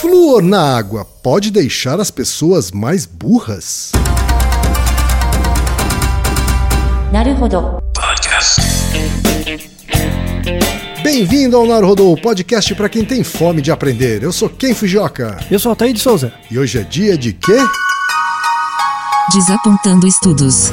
Fluor na água pode deixar as pessoas mais burras? Podcast. Bem-vindo ao Naruhodo podcast para quem tem fome de aprender. Eu sou Ken Fujioka. Eu sou Altair de Souza. E hoje é dia de quê? Desapontando estudos.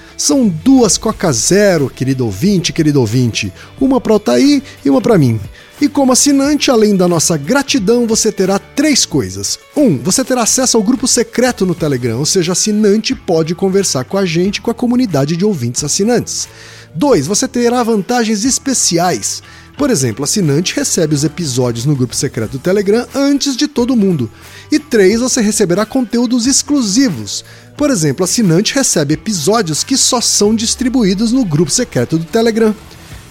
São duas Coca Zero, querido ouvinte, querido ouvinte. Uma para Altair e uma para mim. E como assinante, além da nossa gratidão, você terá três coisas. Um, você terá acesso ao grupo secreto no Telegram, ou seja, assinante pode conversar com a gente com a comunidade de ouvintes assinantes. Dois, você terá vantagens especiais. Por exemplo, assinante recebe os episódios no grupo secreto do Telegram antes de todo mundo. E três, você receberá conteúdos exclusivos. Por exemplo, assinante recebe episódios que só são distribuídos no grupo secreto do Telegram.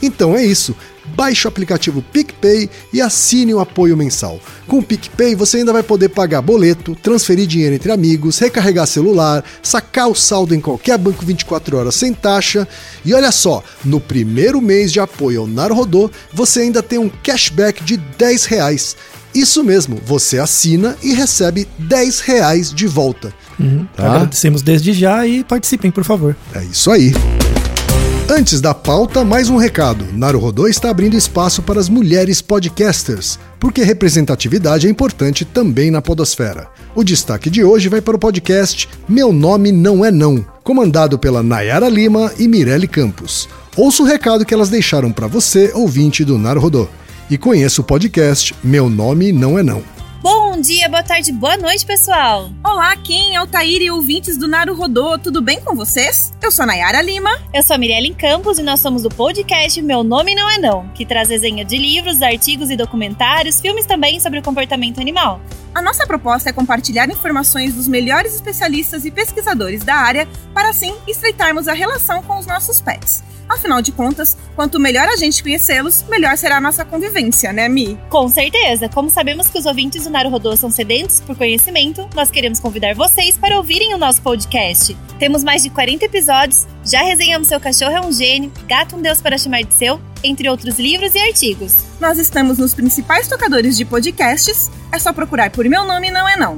Então é isso. Baixe o aplicativo PicPay e assine o apoio mensal. Com o PicPay você ainda vai poder pagar boleto, transferir dinheiro entre amigos, recarregar celular, sacar o saldo em qualquer banco 24 horas sem taxa. E olha só, no primeiro mês de apoio ao Naruhodô, você ainda tem um cashback de 10 reais. Isso mesmo, você assina e recebe 10 reais de volta. Tá? Agradecemos desde já e participem, por favor. É isso aí. Antes da pauta, mais um recado. Naruhodô está abrindo espaço para as mulheres podcasters, porque representatividade é importante também na podosfera. O destaque de hoje vai para o podcast Meu Nome Não É Não, comandado pela Nayara Lima e Mirelle Campos. Ouça o recado que elas deixaram para você, ouvinte do Naruhodô. E conheça o podcast Meu Nome Não É Não. Bom dia, boa tarde, boa noite, pessoal! Olá, Kim, Altair e ouvintes do Naruhodô, tudo bem com vocês? Eu sou a Nayara Lima. Eu sou a Mirelle Campos e nós somos do podcast Meu Nome Não É Não, que traz resenha de livros, artigos e documentários, filmes também sobre o comportamento animal. A nossa proposta é compartilhar informações dos melhores especialistas e pesquisadores da área para assim estreitarmos a relação com os nossos pets. Afinal de contas, quanto melhor a gente conhecê-los, melhor será a nossa convivência, né, Mi? Com certeza, como sabemos que os ouvintes do Naruhodô são sedentos por conhecimento, nós queremos convidar vocês para ouvirem o nosso podcast. Temos mais de 40 episódios, já resenhamos Seu Cachorro é um Gênio, Gato um Deus para Chamar de Seu, entre outros livros e artigos. Nós estamos nos principais tocadores de podcasts, é só procurar por Meu Nome Não É Não.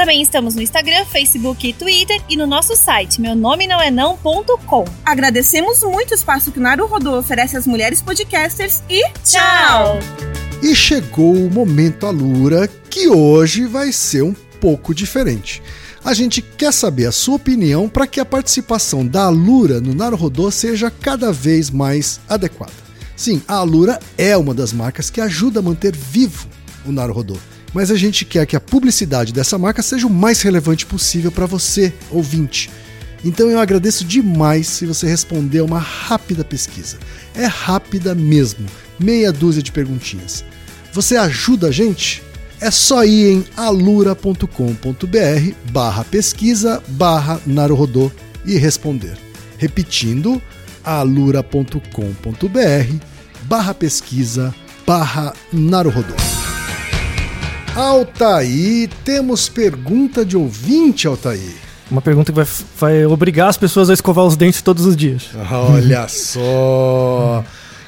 Também estamos no Instagram, Facebook e Twitter e no nosso site, meu nome não é não.com. Agradecemos muito o espaço que o Naruhodô oferece às mulheres podcasters e Tchau! E chegou o momento Alura, que hoje vai ser um pouco diferente. A gente quer saber a sua opinião para que a participação da Alura no Naruhodô seja cada vez mais adequada. Sim, a Alura é uma das marcas que ajuda a manter vivo o Naruhodô. Mas a gente quer que a publicidade dessa marca seja o mais relevante possível para você, ouvinte. Então eu agradeço demais se você responder uma rápida pesquisa. É rápida mesmo, meia dúzia de perguntinhas. Você ajuda a gente? É só ir em alura.com.br barra pesquisa barra Naruhodô e responder. Repetindo, alura.com.br barra pesquisa barra Naruhodô. Altaí, temos pergunta de ouvinte, Altaí. Uma pergunta que vai, vai obrigar as pessoas a escovar os dentes todos os dias. Olha só.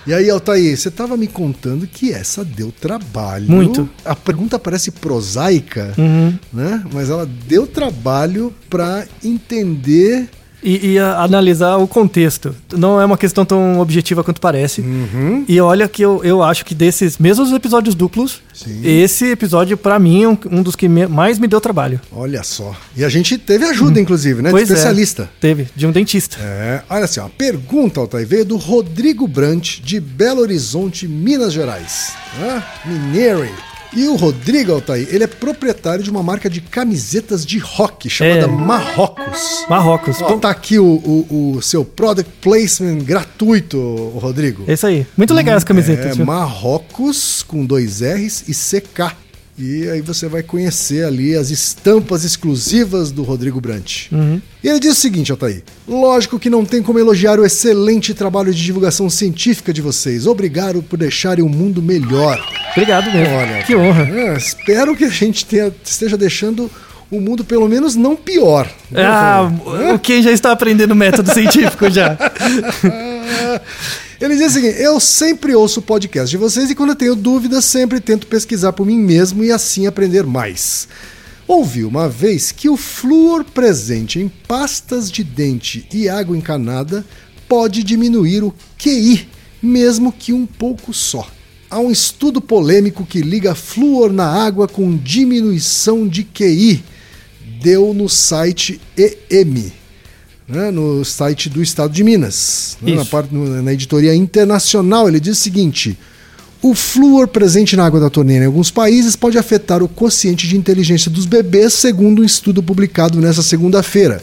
E aí, Altair, você estava me contando que essa deu trabalho. Muito. A pergunta parece prosaica, Uhum. né? Mas ela deu trabalho para entender. E, e a- analisar o contexto. Não é uma questão tão objetiva quanto parece. Uhum. E olha que eu, eu acho que desses mesmos episódios duplos, Sim. esse episódio, pra mim, é um, um dos que me- mais me deu trabalho. Olha só. E a gente teve ajuda, inclusive, né? De Pois é. especialista. Teve, de um dentista. É, olha assim, a pergunta, Altair, veio do Rodrigo Brant, de Belo Horizonte, Minas Gerais. Né? Mineiro. E o Rodrigo Altair, ele é proprietário de uma marca de camisetas de rock chamada É. Marrocos. Marrocos. Ó, tá aqui o, o- o seu product placement gratuito, Rodrigo. É isso aí. Muito legal as camisetas. É viu? Marrocos com dois R's e CK. E aí você vai conhecer ali as estampas exclusivas do Rodrigo Brant. Uhum. E ele diz o seguinte, Altair. Lógico que não tem como elogiar o excelente trabalho de divulgação científica de vocês. Obrigado por deixarem o mundo melhor. Obrigado mesmo. Olha, que honra. É, espero que a gente tenha- esteja deixando o mundo pelo menos não pior. né, Ah, Fernando? o quem já está aprendendo método científico já. Ele diz o seguinte: eu sempre ouço o podcast de vocês e quando eu tenho dúvidas, sempre tento pesquisar por mim mesmo e assim aprender mais. Ouvi uma vez que o flúor presente em pastas de dente e água encanada pode diminuir o QI, mesmo que um pouco só. Há um estudo polêmico que liga flúor na água com diminuição de QI. Deu no site EM né, no site do Estado de Minas. né, na, parte, na editoria internacional, ele diz o seguinte: o flúor presente na água da torneira em alguns países pode afetar o quociente de inteligência dos bebês, segundo um estudo publicado nesta segunda-feira.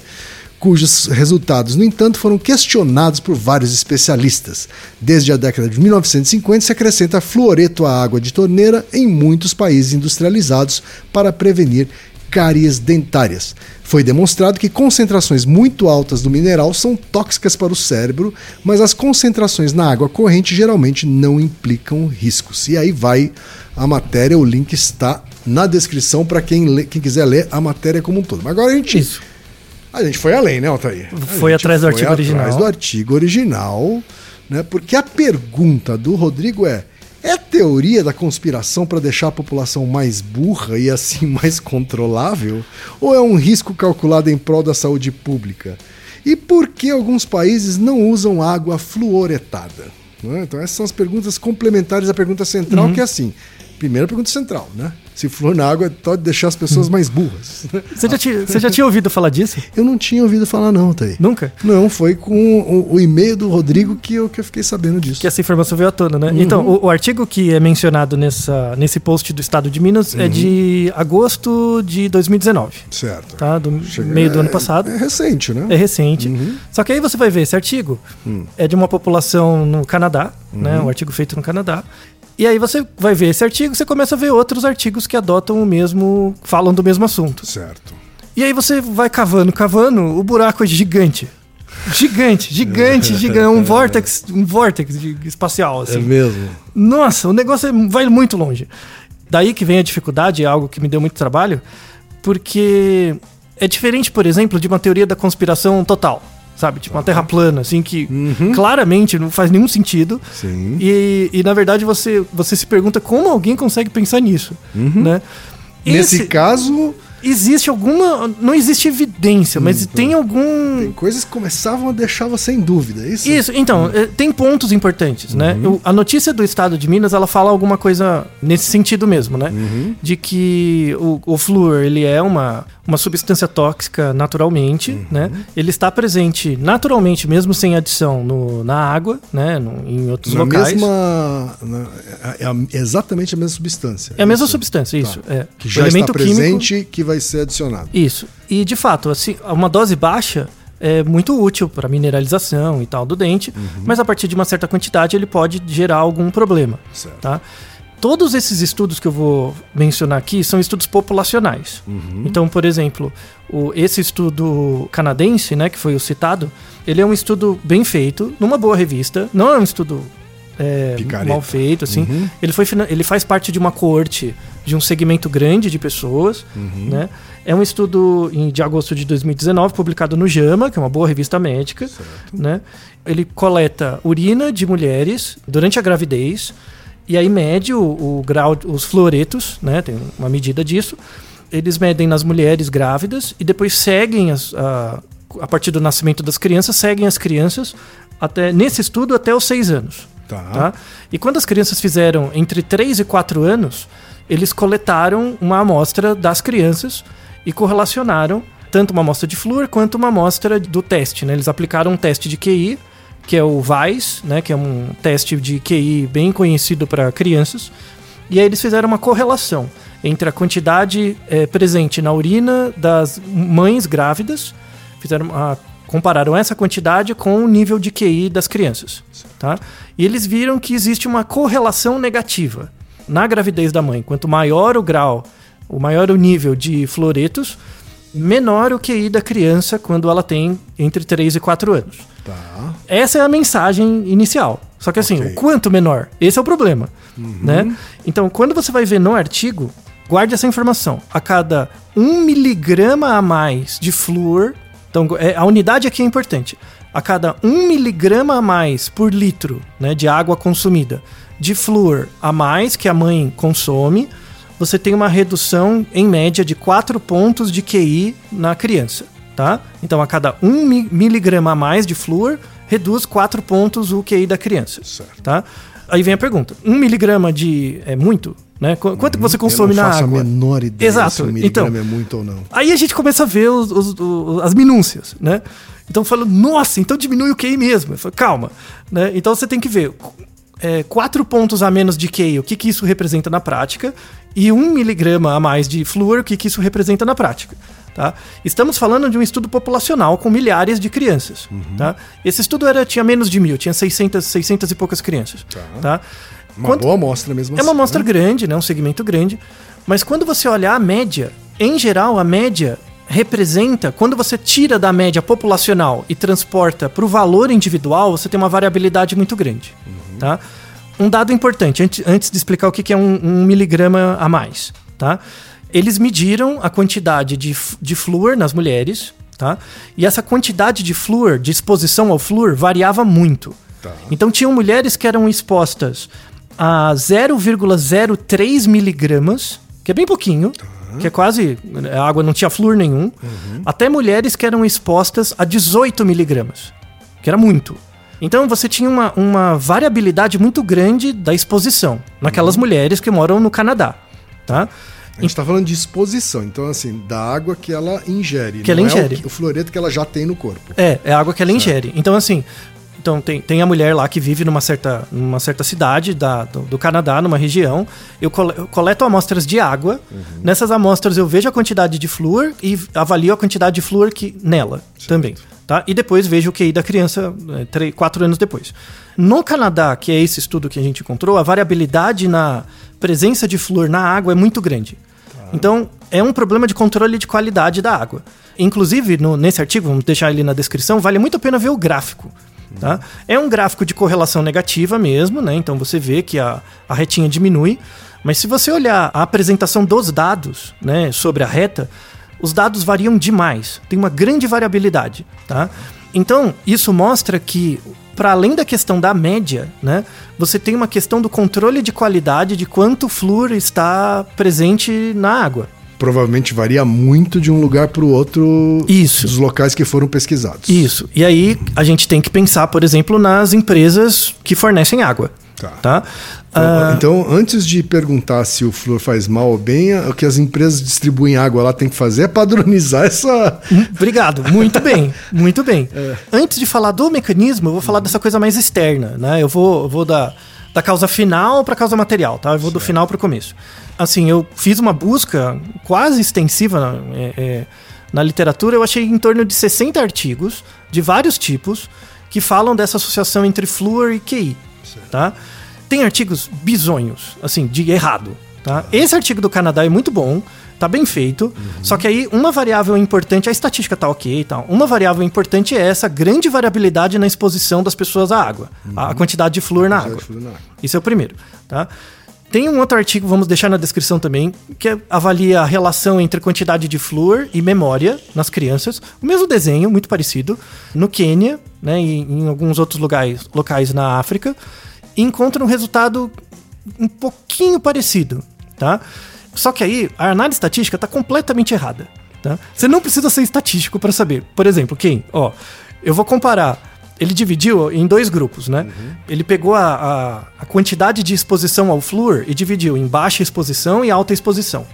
Cujos resultados, no entanto, foram questionados por vários especialistas. Desde a década de 1950 se acrescenta fluoreto à água de torneira em muitos países industrializados para prevenir cáries dentárias. Foi demonstrado que concentrações muito altas do mineral são tóxicas para o cérebro, mas as concentrações na água corrente geralmente não implicam riscos. E aí vai a matéria, o link está na descrição para quem, lê- quem quiser ler a matéria como um todo. Mas agora a gente, Isso. a gente foi além, né, Altair? A Foi atrás do artigo atrás original. do artigo original, né? Porque a pergunta do Rodrigo é: é teoria da conspiração para deixar a população mais burra e assim mais controlável? Ou é um risco calculado em prol da saúde pública? E por que alguns países não usam água fluoretada? né? Então, essas são as perguntas complementares à pergunta central, Uhum. que é assim: primeira pergunta central, né? Se flúor na água pode deixar as pessoas Uhum. mais burras. Você já, tinha, você já tinha ouvido falar disso? Eu não tinha ouvido falar, não, Thaí. Nunca? Não, foi com o, o e-mail do Rodrigo que eu, que eu fiquei sabendo disso. Que essa informação veio à tona, né? Uhum. Então, o, o artigo que é mencionado nessa, nesse post do Estado de Minas Uhum. é de agosto de 2019, Certo. tá? Do Chega- meio do ano é- passado. É recente, né? É recente. Só que aí você vai ver esse artigo. É de uma população no Canadá, né? Um artigo feito no Canadá. E aí você vai ver esse artigo, você começa a ver outros artigos que adotam o mesmo, falam do mesmo assunto. Certo. E aí você vai cavando, cavando, o buraco é gigante. Gigante, gigante, gigante. Um vórtex, um vórtex espacial, assim. mesmo. Nossa, o negócio é- vai muito longe. Daí que vem a dificuldade, é algo que me deu muito trabalho, porque é diferente, por exemplo, de uma teoria da conspiração total. Sabe? Tipo uma terra plana, assim, que claramente não faz nenhum sentido. Sim. E, e, na verdade você, você se pergunta como alguém consegue pensar nisso, né? Nesse Esse- caso, existe alguma. Não existe evidência, mas tem algum. Hum, tem coisas que começavam a deixar você em dúvida, é isso? Isso, então, eh, tem pontos importantes, né? Uhum. O- a notícia do estado de Minas, ela fala alguma coisa nesse sentido mesmo, né? Uhum. De que o, o flúor, ele é uma, uma substância tóxica naturalmente, Uhum. né? Ele está presente naturalmente, mesmo sem adição, no, na água, né? No- em outros Na locais. mesma. na- é a- exatamente a mesma substância. É a mesma Isso. substância, isso. Tá. É. Que O já está elemento químico- presente que vai ser adicionado. Isso. E de fato, assim, uma dose baixa é muito útil para mineralização e tal do dente, Uhum. mas a partir de uma certa quantidade ele pode gerar algum problema, Certo. tá? Todos esses estudos que eu vou mencionar aqui são estudos populacionais. Uhum. Então, por exemplo, o, esse estudo canadense, né, que foi o citado, ele é um estudo bem feito, numa boa revista. Não é um estudo é, mal feito, assim. Uhum. Ele, foi, ele faz parte de uma coorte de um segmento grande de pessoas, Uhum. né? É um estudo em- de agosto de 2019, publicado no JAMA, que é uma boa revista médica, né? Ele coleta urina de mulheres durante a gravidez e aí mede o, o grau, os fluoretos, né? Tem uma medida disso. Eles medem nas mulheres grávidas e depois seguem as, a, a partir do nascimento das crianças, seguem as crianças até nesse estudo até os seis anos. Tá. Tá? E quando as crianças fizeram entre 3 e 4 anos, eles coletaram uma amostra das crianças e correlacionaram tanto uma amostra de flúor quanto uma amostra do teste. Né? Eles aplicaram um teste de QI, que é o VAIS, né? que é um teste de QI bem conhecido para crianças. E aí eles fizeram uma correlação entre a quantidade eh, presente na urina das mães grávidas, fizeram a, compararam essa quantidade com o nível de QI das crianças, tá? E eles viram que existe uma correlação negativa na gravidez da mãe, quanto maior o grau, o maior o nível de fluoretos, menor o QI da criança quando ela tem entre 3 e 4 anos. Tá. Essa é a mensagem inicial. Só que assim, Ok. o quanto menor? Esse é o problema. Né? Então, quando você vai ver no artigo, guarde essa informação. A cada 1 miligrama a mais de flúor, então é, a unidade aqui é importante. A cada 1 miligrama a mais por litro né, de água consumida de flúor a mais que a mãe consome, você tem uma redução em média de 4 pontos de QI na criança, tá? Então a cada 1 mi- miligrama a mais de flúor reduz 4 pontos o QI da criança, Certo. tá? Aí vem a pergunta: 1 miligrama de é muito, né? Qu- Quanto que você consome Eu não na faço água? a menor ideia Exato. se um miligrama Então- é muito ou não. Aí a gente começa a ver os- os- o- as minúcias, né? Então fala, nossa, então diminui o QI mesmo. Eu falo, calma. Né? Então você tem que ver é, quatro pontos a menos de QI, o que, que isso representa na prática, e um miligrama a mais de flúor, o que, que isso representa na prática. Tá? Estamos falando de um estudo populacional com milhares de crianças. Tá? Esse estudo era, tinha menos de mil, tinha 600, 600 e poucas crianças. Tá? Uma Quanto- boa amostra mesmo é uma assim, amostra né? grande, né? Um segmento grande. Mas quando você olhar a média, em geral, a média representa, quando você tira da média populacional e transporta para o valor individual, você tem uma variabilidade muito grande. Tá? Um dado importante, antes, antes de explicar o que é um, um miligrama a mais. Tá? Eles mediram a quantidade de, de flúor nas mulheres, tá? e essa quantidade de flúor, de exposição ao flúor, variava muito. Tá. Então tinham mulheres que eram expostas a 0,03 miligramas, que é bem pouquinho, que é quase. A água não tinha flúor nenhum, até mulheres que eram expostas a 18 miligramas, que era muito. Então você tinha uma, uma variabilidade muito grande da exposição naquelas mulheres que moram no Canadá. Tá? A gente tá falando de exposição, então assim, da água que ela ingere. Que ela é o ingere. o, fluoreto que ela já tem no corpo. É, é a água que ela ingere. Então, assim, então tem, tem a mulher lá que vive numa certa, numa certa cidade da, do, do Canadá, numa região. Eu, cole- eu coleto amostras de água. Nessas amostras eu vejo a quantidade de flúor e avalio a quantidade de flúor que nela também. Tá? E depois vejo o QI da criança é, três, quatro anos depois. No Canadá, que é esse estudo que a gente encontrou, a variabilidade na presença de flúor na água é muito grande. Então, é um problema de controle de qualidade da água. Inclusive, no- nesse artigo, vamos deixar ele na descrição, vale muito a pena ver o gráfico. Tá? É um gráfico de correlação negativa mesmo, né? Então você vê que a, a retinha diminui. Mas se você olhar a apresentação dos dados né, sobre a reta, os dados variam demais. Tem uma grande variabilidade. Tá? Então, isso mostra que, para além da questão da média, né, você tem uma questão do controle de qualidade de quanto flúor está presente na água. Provavelmente varia muito de um lugar para o outro Isso. dos locais que foram pesquisados. Isso. E aí a gente tem que pensar, por exemplo, nas empresas que fornecem água. Tá. Tá? Então, Ah, então, antes de perguntar se o flúor faz mal ou bem, o que as empresas distribuem água lá tem que fazer é padronizar essa. Obrigado, muito bem, muito bem. Antes de falar do mecanismo, eu vou falar dessa coisa mais externa, né? Eu vou, eu vou da, da causa final para causa material, tá? Eu vou do final para o começo. Assim, eu fiz uma busca quase extensiva é, é, na literatura, eu achei em torno de 60 artigos de vários tipos que falam dessa associação entre flúor e QI, tá? Tem artigos bizonhos, assim, de errado, tá? Esse artigo do Canadá é muito bom, tá bem feito, só que aí uma variável importante, a estatística tá ok e tal, uma variável importante é essa grande variabilidade na exposição das pessoas à água, a- a quantidade de flúor na água. Na água. Isso é o primeiro, tá? Tem um outro artigo, vamos deixar na descrição também, que avalia a relação entre quantidade de flúor e memória nas crianças. O mesmo desenho, muito parecido, no Quênia, né, e em alguns outros locais, locais na África, e encontra um resultado um pouquinho parecido, tá? Só que aí a análise estatística está completamente errada, tá? Você não precisa ser estatístico para saber. Por exemplo, quem? Ó, eu vou comparar. Ele dividiu em dois grupos, né? Ele pegou a, a, a quantidade de exposição ao flúor e dividiu em baixa exposição e alta exposição,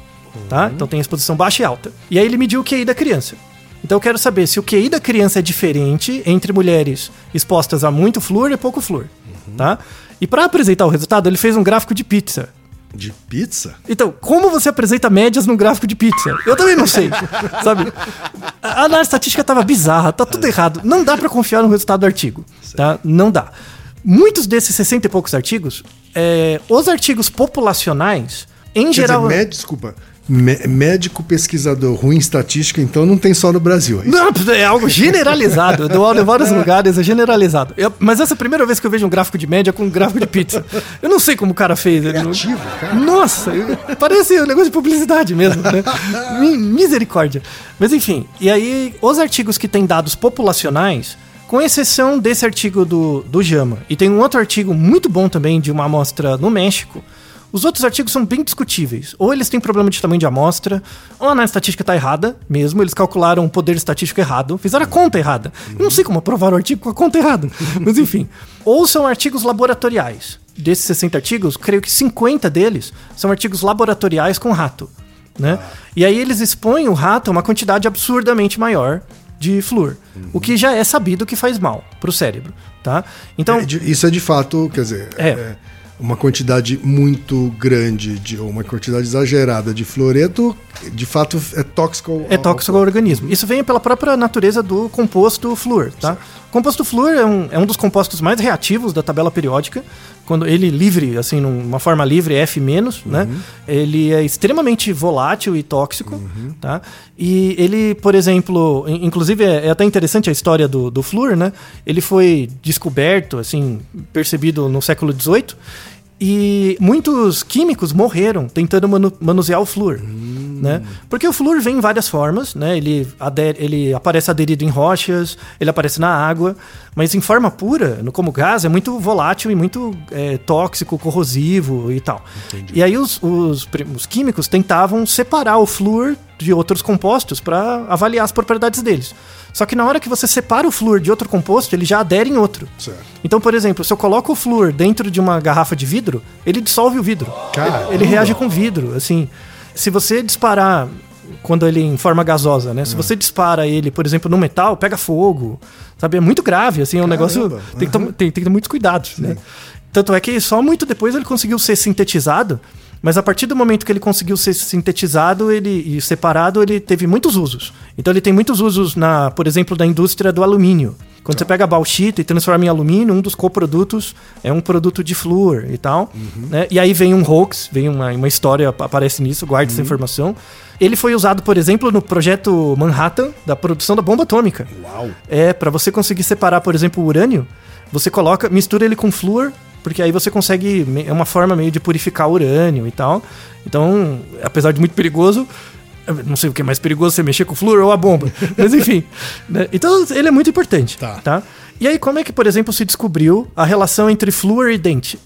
tá? Então tem exposição baixa e alta. E aí ele mediu o QI da criança. Então eu quero saber se o QI da criança é diferente entre mulheres expostas a muito flúor e pouco flúor, tá? E para apresentar o resultado, ele fez um gráfico de pizza. De pizza? Então, como você apresenta médias num gráfico de pizza? Eu também não sei, sabe? A análise estatística tava bizarra, tá tudo errado. Não dá pra confiar no resultado do artigo, tá? Não dá. muitos desses 60 e poucos artigos, é, os artigos populacionais, em Quer geral. dizer, mé- desculpa. Mé- médico pesquisador ruim estatística, então não tem só no Brasil. é? Não, é algo generalizado. Eu dou aula em vários lugares, é generalizado. Eu- mas essa é a primeira vez que eu vejo um gráfico de média com um gráfico de pizza. Eu não sei como o cara fez. ele não- Criativo, cara. Nossa, parece um negócio de publicidade mesmo, né? Mi- Misericórdia. Mas enfim, e aí os artigos que têm dados populacionais, com exceção desse artigo do, do JAMA, e tem um outro artigo muito bom também de uma amostra no México, os outros artigos são bem discutíveis. Ou eles têm problema de tamanho de amostra, ou a análise estatística está errada mesmo, eles calcularam o poder estatístico errado, fizeram a conta errada. Eu não sei como aprovar o artigo com a conta errada, mas enfim. Ou são artigos laboratoriais. Desses 60 artigos, creio que 50 deles são artigos laboratoriais com rato. Né? E aí eles expõem o rato a uma quantidade absurdamente maior de flúor, o que já é sabido que faz mal para o cérebro. Tá? Então, É, Isso é de fato, quer dizer, É. é uma quantidade muito grande, de, ou uma quantidade exagerada de fluoreto, de fato é tóxico. ao- É tóxico ao organismo. Isso vem pela própria natureza do composto flúor, tá? O composto flúor é um, é um dos compostos mais reativos da tabela periódica. Quando ele livre, assim, numa forma livre, F-, né? Ele é extremamente volátil e tóxico, tá? E ele, por exemplo, in- inclusive é, é até interessante a história do, do flúor, né? Ele foi descoberto, assim, percebido no século XVIII. E muitos químicos morreram tentando manu- manusear o flúor, né? Porque o flúor vem em várias formas, né? Ele, ade- ele aparece aderido em rochas, ele aparece na água, mas em forma pura, como gás, é muito volátil e muito é, tóxico, corrosivo e tal. E aí os, os, os químicos tentavam separar o flúor de outros compostos para avaliar as propriedades deles. Só que na hora que você separa o flúor de outro composto, ele já adere em outro. Certo. Então, por exemplo, se eu coloco o flúor dentro de uma garrafa de vidro, ele dissolve o vidro. Caramba. Ele reage com vidro, assim. Se você disparar quando ele em forma gasosa, né? Se você dispara ele, por exemplo, no metal, pega fogo, sabe? É muito grave, assim, é um negócio Caramba. tem que, tem, tem que ter muitos cuidados, né? Tanto é que só muito depois ele conseguiu ser sintetizado, mas a partir do momento que ele conseguiu ser sintetizado ele, e separado, ele teve muitos usos. Então ele tem muitos usos, na, por exemplo, da indústria do alumínio. Quando você pega a bauxita e transforma em alumínio, um dos coprodutos é um produto de flúor e tal. Né? E aí vem um hoax, vem uma, uma história, ap- aparece nisso, guarde essa informação. Ele foi usado, por exemplo, no projeto Manhattan, da produção da bomba atômica. Uau! É, para você conseguir separar, por exemplo, o urânio, você coloca, mistura ele com flúor, porque aí você consegue, é uma forma meio de purificar o urânio e tal. Então, apesar de muito perigoso, não sei o que é mais perigoso, você mexer com o flúor ou a bomba. Mas enfim. né? Então, ele é muito importante. Tá. tá? E aí, como é que, por exemplo, se descobriu a relação entre flúor e dente?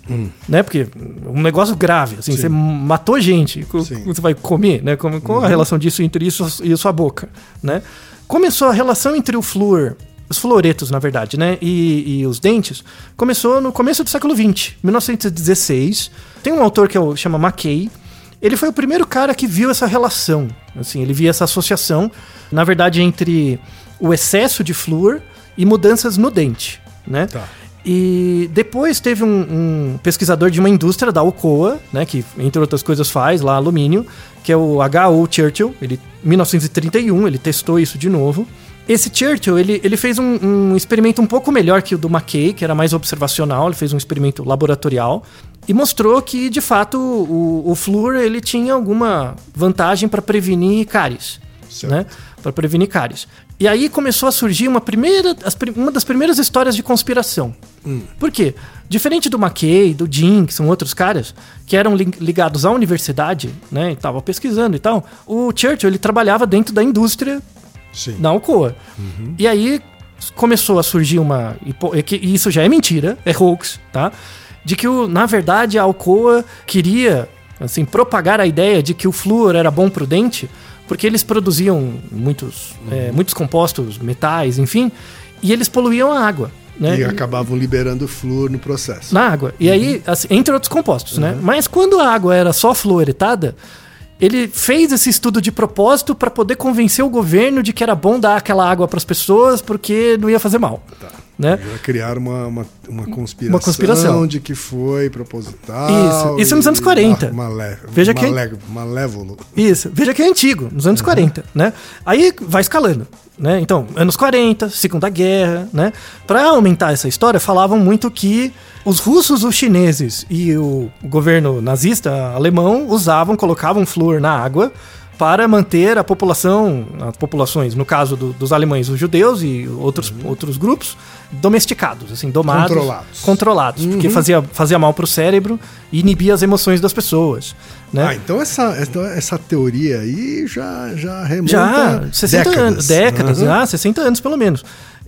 Né? Porque um negócio grave, assim, você matou gente, Sim. você vai comer, né? Como, qual a relação disso entre isso e a sua boca, né? Começou a relação entre o flúor, os fluoretos, na verdade, né? E, e os dentes, começou no começo do século XX, 1916. Tem um autor que é chama Mackay. Ele foi o primeiro cara que viu essa relação, assim, ele via essa associação, na verdade, entre o excesso de flúor e mudanças no dente, né? Tá. E depois teve um, um pesquisador de uma indústria da Alcoa, né, que entre outras coisas faz lá alumínio, que é o H.O. Churchill. Ele, 1931, ele testou isso de novo. Esse Churchill, ele, ele fez um, um experimento um pouco melhor que o do Mackay, que era mais observacional. Ele fez um experimento laboratorial e mostrou que, de fato, o, o flúor ele tinha alguma vantagem para prevenir cáries Certo. né? Para prevenir cáries. E aí começou a surgir uma primeira, uma das primeiras histórias de conspiração. Por quê? Diferente do Mackay, do Jim, que são outros caras que eram li- ligados à universidade, né, e estavam pesquisando e tal, o Churchill ele trabalhava dentro da indústria Sim. da Alcoa. E aí começou a surgir uma. que isso já é mentira, é hoax, tá? De que, o, na verdade, a Alcoa queria assim, propagar a ideia de que o flúor era bom pro dente, porque eles produziam muitos, é, muitos compostos, metais, enfim, e eles poluíam a água. Né? E acabavam liberando flúor no processo. Na água. E aí, assim, entre outros compostos, né? Mas quando a água era só fluoretada, ele fez esse estudo de propósito para poder convencer o governo de que era bom dar aquela água para as pessoas porque não ia fazer mal. Né? Já criaram uma, uma, uma conspiração, Uma conspiração. de que foi proposital. Isso, isso nos anos e 40. Malé, Veja que- malé, malévolo. Isso. Veja que é antigo, nos anos 40, né? Aí vai escalando, né? Então, anos 40, Segunda Guerra, né? Para aumentar essa história, falavam muito que os russos, os chineses e o governo nazista alemão usavam, colocavam flúor na água para manter a população, as populações, no caso do- dos alemães, os judeus e outros, outros grupos, domesticados, assim, domados. Controlados. Controlados, porque fazia, fazia mal para o cérebro e inibia as emoções das pessoas, né? Ah, então essa, essa, essa teoria aí já, já remonta Já, 60 décadas. anos, décadas, Aham. já, 60 anos pelo menos.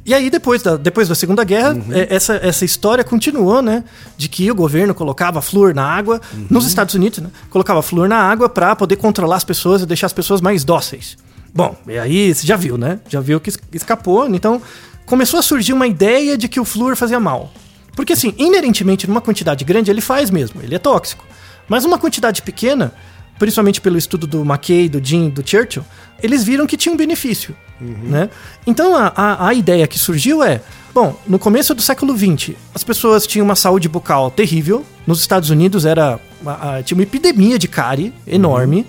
E aí, depois da, depois da Segunda Guerra, Uhum. é, essa, essa história continuou, né? De que o governo colocava flúor na água, Uhum. nos Estados Unidos, né? Colocava flúor na água para poder controlar as pessoas e deixar as pessoas mais dóceis. Bom, e aí você já viu, né? Já viu que es- escapou, então começou a surgir uma ideia de que o flúor fazia mal. Porque, assim, inerentemente, numa quantidade grande, ele faz mesmo, ele é tóxico. Mas uma quantidade pequena, principalmente pelo estudo do McKay, do Jim, do Churchill, eles viram que tinha um benefício. Né? Então a, a, a ideia que surgiu é: bom, no começo do século XX, as pessoas tinham uma saúde bucal terrível. Nos Estados Unidos era a- tinha uma epidemia de cárie enorme.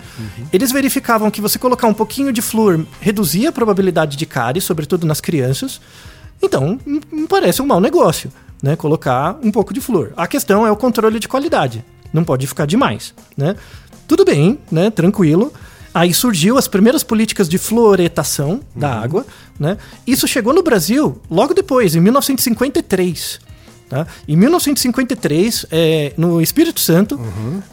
Eles verificavam que você colocar um pouquinho de flúor reduzia a probabilidade de cárie, sobretudo nas crianças. Então, me parece um mau negócio, né? Colocar um pouco de flúor. A questão é o controle de qualidade. Não pode ficar demais, né? Tudo bem, né? Tranquilo. Aí surgiu as primeiras políticas de fluoretação da água, né? Isso chegou no Brasil logo depois, em 1953. Tá? Em 1953, é, no Espírito Santo,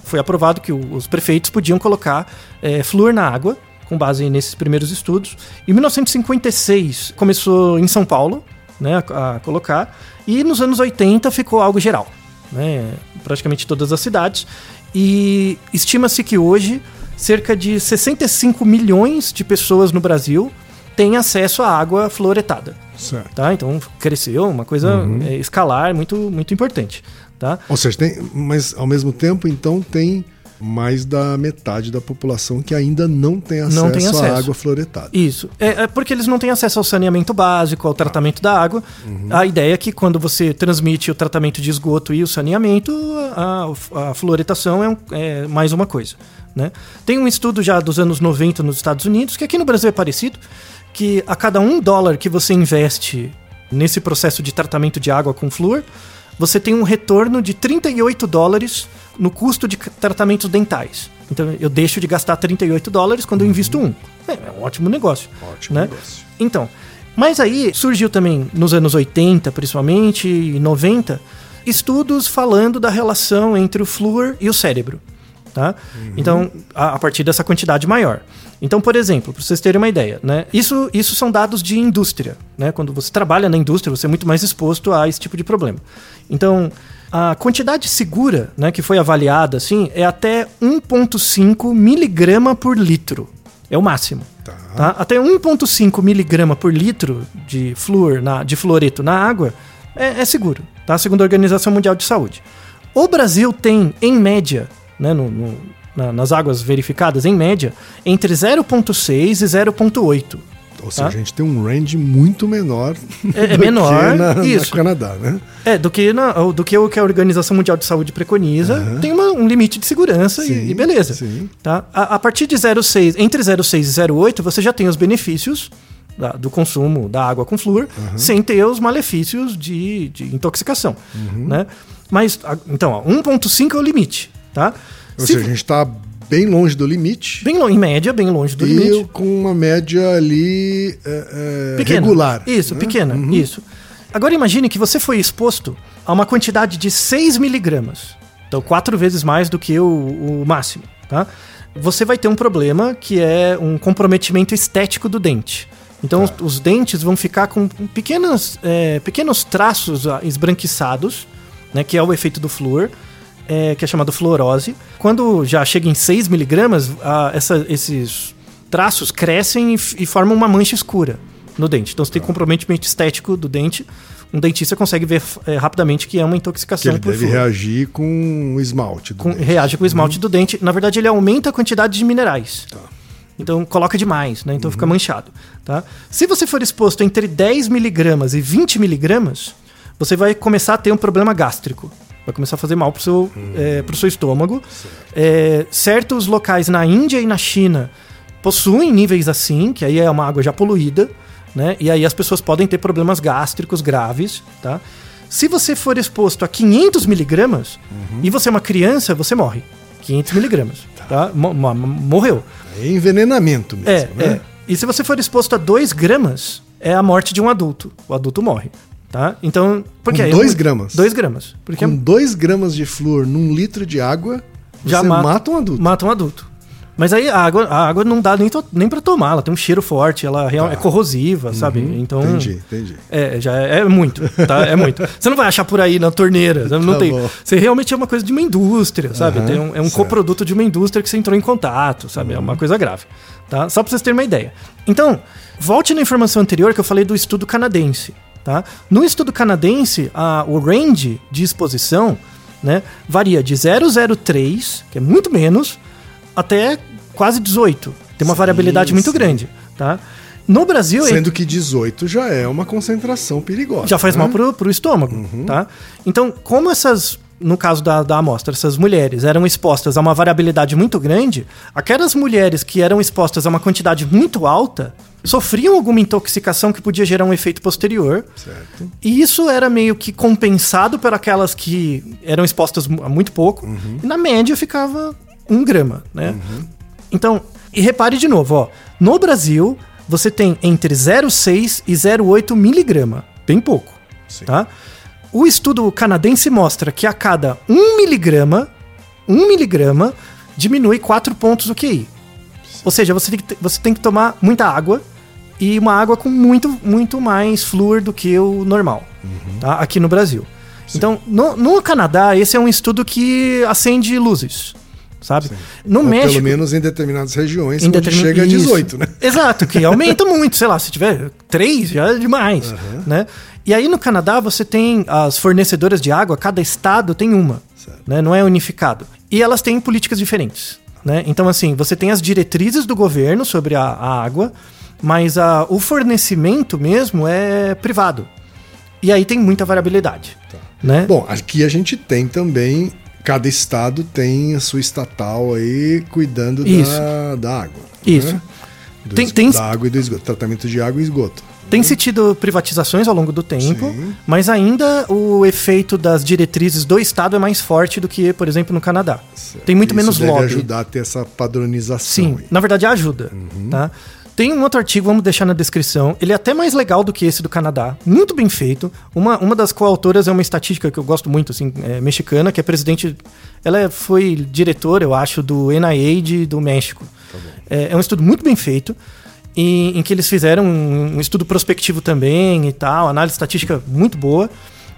foi aprovado que o- os prefeitos podiam colocar é, flúor na água, com base nesses primeiros estudos. Em 1956, começou em São Paulo né, a, a colocar, e nos anos 80 ficou algo geral, né, praticamente todas as cidades. E estima-se que hoje cerca de 65 milhões de pessoas no Brasil têm acesso à água fluoretada. Certo. Tá? Então cresceu, uma coisa é, escalar muito, muito importante. Tá? Ou seja, tem, mas ao mesmo tempo, então, tem mais da metade da população que ainda não tem acesso, Não tem acesso. à água fluoretada. Isso. É, é porque eles não têm acesso ao saneamento básico, ao tratamento da água. A ideia é que quando você transmite o tratamento de esgoto e o saneamento, a, a fluoretação é, um- é mais uma coisa. Né? Tem um estudo já dos anos 90 nos Estados Unidos, que aqui no Brasil é parecido, que a cada um dólar que você investe nesse processo de tratamento de água com flúor, você tem um retorno de 38 dólares no custo de tratamentos dentais. Então eu deixo de gastar 38 dólares quando eu invisto um. É, é um ótimo negócio. Ótimo né? negócio. Então, mas aí surgiu também nos anos 80, principalmente, e 90, estudos falando da relação entre o flúor e o cérebro. Tá? Então, a, a partir dessa quantidade maior. Então, por exemplo, para vocês terem uma ideia, né? isso, isso são dados de indústria. Né? Quando você trabalha na indústria, você é muito mais exposto a esse tipo de problema. Então, a quantidade segura né, que foi avaliada assim, é até 1,5 miligrama por litro. É o máximo. Tá. Tá? Até 1,5 miligrama por litro de flúor, na, de fluoreto na água é, é seguro, tá? Segundo a Organização Mundial de Saúde. O Brasil tem, em média, né, no- no- na- nas águas verificadas, em média, entre 0,6 e 0,8. Ou seja, Tá. a gente tem um range muito menor É- é menor, que na, isso. no Canadá, né? É, do que, na- do que o que a Organização Mundial de Saúde preconiza, tem uma- um limite de segurança Sim, e, e beleza. sim. Tá? A, a partir de 0,6, entre 0,6 e 0,8, você já tem os benefícios da- do consumo da água com flúor, sem ter os malefícios de, de intoxicação. Uhum. Né? Mas, então, ó, 1,5 é o limite. Tá? Ou Se- seja, a gente está bem longe do limite bem lo- em média, bem longe do e limite. com uma média ali é, é, Pequena. regular. Isso, né? pequena, isso. Agora imagine que você foi exposto a uma quantidade de 6 miligramas. Então, quatro vezes mais do que o, o máximo, tá? Você vai ter um problema que é um comprometimento estético do dente. Então, os, os dentes vão ficar com pequenas, é, pequenos traços ah, esbranquiçados, né, que é o efeito do flúor, é, que é chamado fluorose. Quando já chega em 6 miligramas, ah, essa- esses traços crescem e, e formam uma mancha escura no dente. Então você tem comprometimento estético do dente. Um dentista consegue ver é, rapidamente que é uma Que intoxicação ele por deve flúor. reagir com o esmalte. do Com- dente. reage com o esmalte do dente. Na verdade, ele aumenta a quantidade de minerais. Então coloca demais, né? Então fica manchado, tá? Se você for exposto entre 10 miligramas e 20 miligramas, você vai começar a ter um problema gástrico. Vai começar a fazer mal pro seu, é, pro seu estômago. É, certos locais na Índia e na China possuem níveis assim, que aí é uma água já poluída, né? E aí as pessoas podem ter problemas gástricos graves, tá? Se você for exposto a 500 miligramas e você é uma criança, você morre. 500 miligramas, tá? Mo- morreu. É envenenamento mesmo, É, né? é. E se você for exposto a 2 gramas, é a morte de um adulto. O adulto morre, tá? Então, porque Com aí- dois gramas? 2 gramas. Porque Com 2 gramas de flúor num litro de água, Já você mata- mata, um adulto. mata um adulto. Mas aí a água, a água não dá nem, to- nem pra tomar, ela tem um cheiro forte, ela real- é corrosiva, sabe? Então. Tá. Uhum. Entendi, entendi. É, já é, é muito, tá? É muito. Você não vai achar por aí na torneira, não Tá tem. bom. Você realmente é uma coisa de uma indústria, sabe? Tem um- é um certo. Uhum. coproduto de uma indústria que você entrou em contato, sabe? É uma coisa grave, tá? Só pra vocês terem uma ideia. Então, volte na informação anterior que eu falei do estudo canadense, tá? No estudo canadense, a, o range de exposição, né, varia de 0,03, que é muito menos, até quase 18. Tem uma Sim, variabilidade muito sim. grande, tá? No Brasil, Sendo que 18 já é uma concentração perigosa. já faz né? mal pro, pro estômago, tá? Então, como essas, no caso da, da amostra, essas mulheres eram expostas a uma variabilidade muito grande, aquelas mulheres que eram expostas a uma quantidade muito alta sofriam alguma intoxicação que podia gerar um efeito posterior. Certo. E isso era meio que compensado por aquelas que eram expostas a muito pouco. E na média ficava um grama, né? Então, e repare de novo, ó. No Brasil, você tem entre 0,6 e 0,8 miligrama. Bem pouco, Sim. tá? O estudo canadense mostra que a cada 1 miligrama, 1 miligrama diminui 4 pontos o QI. Ou seja, você tem, que, você tem que tomar muita água e uma água com muito, muito mais flúor do que o normal, tá? Aqui no Brasil. Então, no, no Canadá, esse é um estudo que acende luzes, sabe? No Ou México... pelo menos em determinadas regiões, Em determin- chega a Isso. 18, né? Exato, que aumenta muito. Sei lá, se tiver três, já é demais. Né? E aí no Canadá você tem as fornecedoras de água, cada estado tem uma. Né? Não é unificado. E elas têm políticas diferentes. Né? Então, assim, você tem as diretrizes do governo sobre a, a água, mas a, o fornecimento mesmo é privado. E aí tem muita variabilidade. Né? Bom, aqui a gente tem também. Cada estado tem a sua estatal aí cuidando Isso. da, da água. Isso. né? Do Tem- tem- Da água e do esgoto. Tratamento de água e esgoto. Tem-se tido privatizações ao longo do tempo, Sim. mas ainda o efeito das diretrizes do Estado é mais forte do que, por exemplo, no Canadá. Tem muito Isso menos deve lobby. ajudar a ter essa padronização. Sim, aí. na verdade ajuda. Tá? Tem um outro artigo, vamos deixar na descrição. Ele é até mais legal do que esse do Canadá. Muito bem feito. Uma, uma das coautoras é uma estatística que eu gosto muito, assim, é, mexicana, que é presidente. Ela é- foi diretora, eu acho, do NIH do México. É, é um estudo muito bem feito. E- em que eles fizeram um, um estudo prospectivo também e tal, análise estatística muito boa.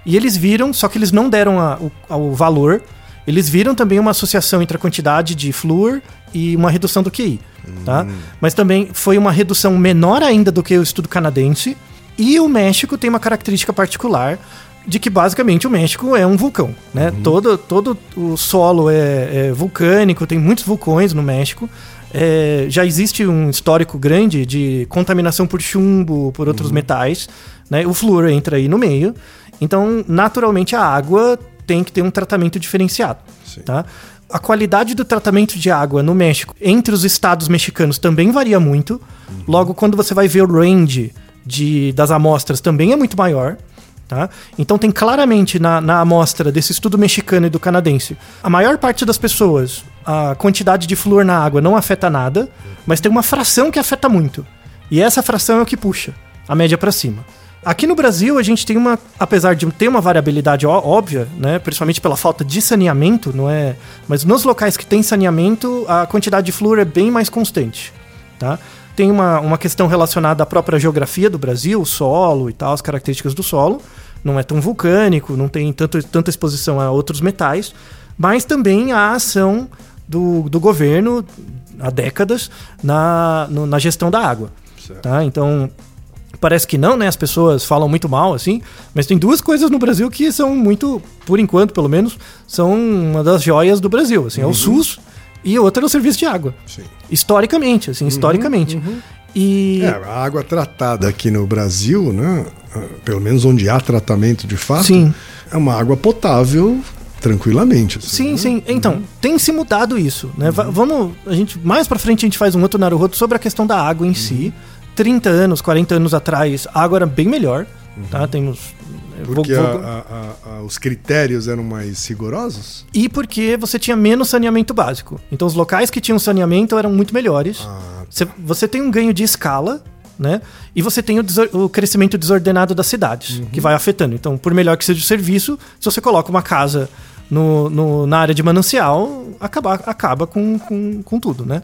E eles viram, só que eles não deram a- o, ao valor, eles viram também uma associação entre a quantidade de flúor e uma redução do QI. Tá? Mas também foi uma redução menor ainda do que o estudo canadense. E o México tem uma característica particular de que basicamente o México é um vulcão. Né? Todo, todo o solo é, é vulcânico, tem muitos vulcões no México. É, já existe um histórico grande de contaminação por chumbo, por outros metais. Né? O flúor entra aí no meio. Então, naturalmente, a água tem que ter um tratamento diferenciado. Sim. Tá? A qualidade do tratamento de água no México, entre os estados mexicanos, também varia muito. Logo, quando você vai ver o range de, das amostras, também é muito maior. Tá? Então tem claramente na, na amostra desse estudo mexicano e do canadense, a maior parte das pessoas, a quantidade de flúor na água não afeta nada, mas tem uma fração que afeta muito. E essa fração é o que puxa a média para cima. Aqui no Brasil, a gente tem uma, apesar de ter uma variabilidade óbvia, né, principalmente pela falta de saneamento, não é? Mas nos locais que tem saneamento, a quantidade de flúor é bem mais constante, tá? Tem uma, uma questão relacionada à própria geografia do Brasil, o solo e tal, as características do solo. Não é tão vulcânico, não tem tanto, tanta exposição a outros metais, mas também a ação do, do governo há décadas na, no- na gestão da água. Certo. Tá? Então, parece que não, né? As pessoas falam muito mal, assim, mas tem duas coisas no Brasil que são muito, por enquanto, pelo menos, são uma das joias do Brasil, assim, é o SUS e outra é o serviço de água. Sim. Historicamente, assim, historicamente. E É, a água tratada aqui no Brasil, né? ah, Pelo menos onde há tratamento de fato, Sim. é uma água potável tranquilamente. assim, Sim, né? sim. Então, tem se mudado isso, né? Va- Vamos, a gente mais pra frente a gente faz um outro Naruhodo sobre a questão da água em si. 30 anos, 40 anos atrás, a água era bem melhor, tá? Tem os eu vou- Porque vou- a- a- a- os critérios eram mais rigorosos? E porque você tinha menos saneamento básico. Então os locais que tinham saneamento eram muito melhores. Ah, Você, você tem um ganho de escala, né? E você tem o, o crescimento desordenado das cidades, que vai afetando. Então, por melhor que seja o serviço, se você coloca uma casa no, no- na área de manancial, acaba, acaba com, com, com tudo, né?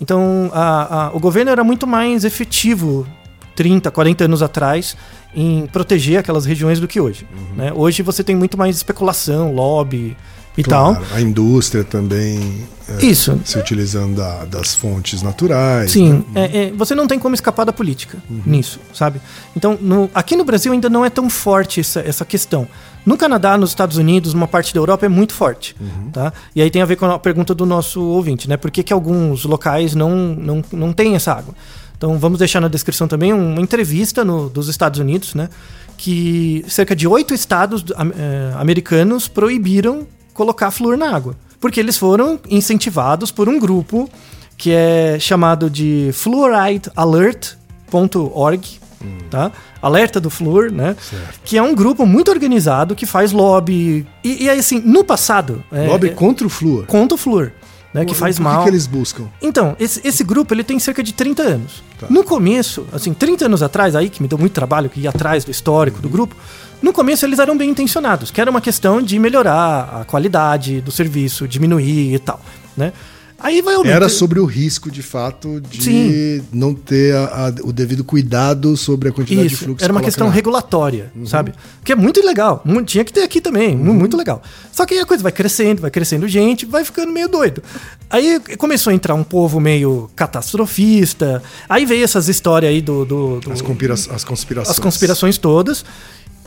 Então, a- a- o governo era muito mais efetivo 30, 40 anos atrás em proteger aquelas regiões do que hoje. né? Hoje você tem muito mais especulação, lobby e claro, tal. a indústria também é, Isso. se utilizando da- das fontes naturais. Sim, né? é- é, você não tem como escapar da política nisso, sabe? Então, no- aqui no Brasil ainda não é tão forte essa, essa questão. No Canadá, nos Estados Unidos, numa parte da Europa é muito forte, tá? E aí tem a ver com a pergunta do nosso ouvinte, né? Por que, que alguns locais não, não, não têm essa água? Então, vamos deixar na descrição também uma entrevista no- dos Estados Unidos, né? Que cerca de oito estados eh, americanos proibiram colocar flúor na água. Porque eles foram incentivados por um grupo que é chamado de fluoridealert.org, tá? Alerta do flúor, né? Que é um grupo muito organizado que faz lobby. E, e aí, assim, no passado. é- Lobby é, contra o flúor. contra o flúor, né? Que faz o que mal. que eles buscam? Então, esse, esse grupo ele tem cerca de 30 anos. Tá. No começo, assim, 30 anos atrás, aí que me deu muito trabalho, que ia atrás do histórico do grupo, no começo eles eram bem intencionados, que era uma questão de melhorar a qualidade do serviço, diminuir e tal, né? Aí vai aumentar. Era sobre o risco, de fato, de Sim. não ter a- a- o devido cuidado sobre a quantidade de Isso, fluxo. era uma que questão regulatória, sabe? Que é muito legal. Tinha que ter aqui também, mu- muito legal. Só que aí a coisa vai crescendo, vai crescendo gente, vai ficando meio doido. Aí começou a entrar um povo meio catastrofista. Aí veio essas histórias aí do. do, do- As, conspira- as conspirações. as conspirações todas.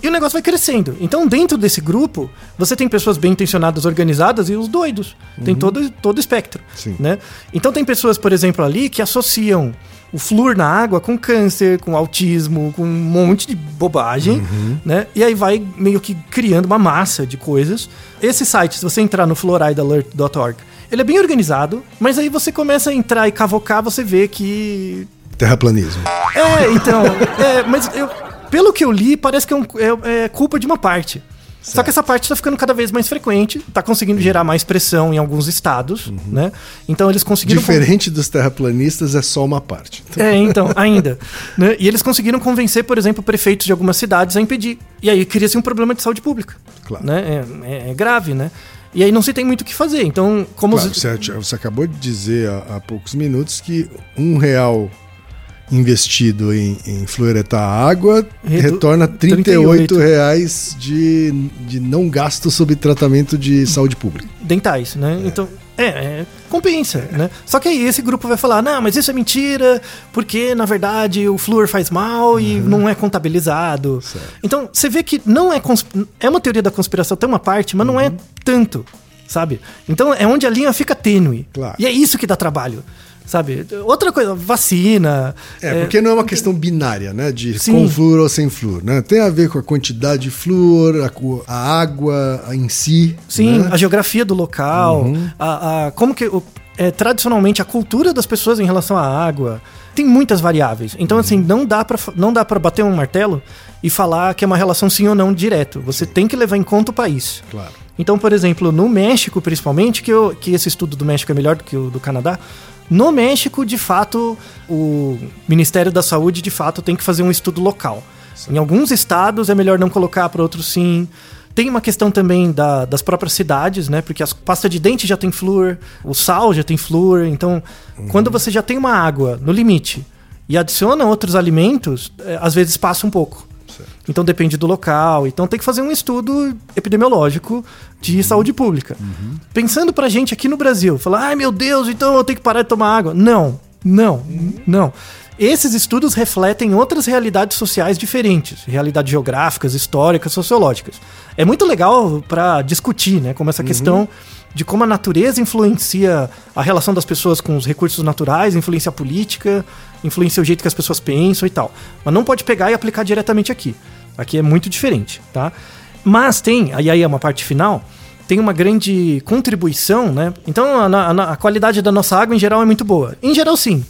E o negócio vai crescendo. Então, dentro desse grupo, você tem pessoas bem intencionadas, organizadas e os doidos. Tem todo, todo espectro. Sim. Né? Então, tem pessoas, por exemplo, ali que associam o flúor na água com câncer, com autismo, com um monte de bobagem. Né? E aí vai meio que criando uma massa de coisas. Esse site, se você entrar no fluoridealert.org, ele é bem organizado, mas aí você começa a entrar e cavocar, você vê que Terraplanismo. é, então. é, mas eu, pelo que eu li, parece que é, um- é- é culpa de uma parte. Só que essa parte tá ficando cada vez mais frequente, tá conseguindo gerar mais pressão em alguns estados, né? Então eles conseguiram. Diferente dos terraplanistas, é só uma parte. É, então, ainda. né? E eles conseguiram convencer, por exemplo, prefeitos de algumas cidades a impedir. E aí cria-se um problema de saúde pública. Claro. Né? É, é- é grave, né? E aí não se tem muito o que fazer. Então, como Claro, os- você, você acabou de dizer há, há poucos minutos que um real investido em, em fluoretar água Redu- retorna 38 38 reais de, de não gasto sobre tratamento de saúde pública. dentais, né? Então, é, é, compensa, né? Só que aí esse grupo vai falar, não, mas isso é mentira, porque na verdade o flúor faz mal e não é contabilizado. Então, você vê que não é é uma teoria da conspiração, tem uma parte, mas não é tanto, sabe? Então, é onde a linha fica tênue. Claro. E é isso que dá trabalho. Sabe? Outra coisa, vacina. É, porque não é uma questão binária, né? De Sim. com flúor ou sem flúor, né? Tem a ver com a quantidade de flúor, a, a água em si. Sim, né? a geografia do local, Uhum. a, a- como que o- é, tradicionalmente a cultura das pessoas em relação à água. Tem muitas variáveis. Então, assim, não dá pra fa- não dá para bater um martelo e falar que é uma relação sim ou não direto. Você tem que levar em conta o país. Claro. Então, por exemplo, no México, principalmente, que, eu- que esse estudo do México é melhor do que o do Canadá. No México, de fato, o Ministério da Saúde, de fato, tem que fazer um estudo local. Em alguns estados é melhor não colocar, para outros sim. Tem uma questão também da- das próprias cidades, né? Porque a pasta de dente já tem flúor, o sal já tem flúor. Então, quando você já tem uma água no limite e adiciona outros alimentos, é, às vezes passa um pouco. Então depende do local. Então tem que fazer um estudo epidemiológico de saúde pública. Pensando pra gente aqui no Brasil, falar, ai meu Deus, então eu tenho que parar de tomar água. Não, não, não. Esses estudos refletem outras realidades sociais diferentes, realidades geográficas, históricas, sociológicas. É muito legal pra discutir, né, como essa questão de como a natureza influencia a relação das pessoas com os recursos naturais, influencia a política, influencia o jeito que as pessoas pensam e tal. Mas não pode pegar e aplicar diretamente aqui. Aqui é muito diferente, tá? Mas tem, e aí é uma parte final, tem uma grande contribuição, né? Então a, a, a qualidade da nossa água em geral é muito boa. Em geral, sim.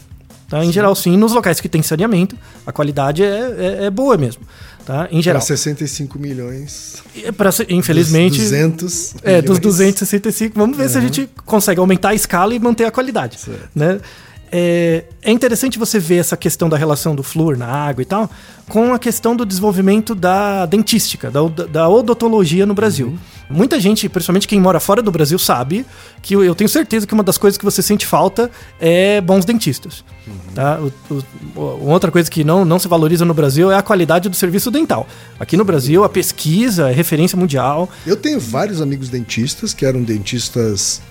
Tá? Em geral, sim. Nos locais que tem saneamento, a qualidade é, é, é boa mesmo. Tá? Em geral. Para 65 milhões. É pra, infelizmente. Dos 200. É, milhões. dos 265. Vamos ver uhum. se a gente consegue aumentar a escala e manter a qualidade. Certo. Né? É, é, interessante você ver essa questão da relação do flúor na água e tal com a questão do desenvolvimento da dentística, da, da odontologia no Brasil. Uhum. Muita gente, principalmente quem mora fora do Brasil, sabe que eu tenho certeza que uma das coisas que você sente falta é bons dentistas. Uhum. Tá? O, o, outra coisa que não, não se valoriza no Brasil é a qualidade do serviço dental. Aqui no Brasil, a pesquisa é referência mundial. Eu tenho vários amigos dentistas que eram dentistas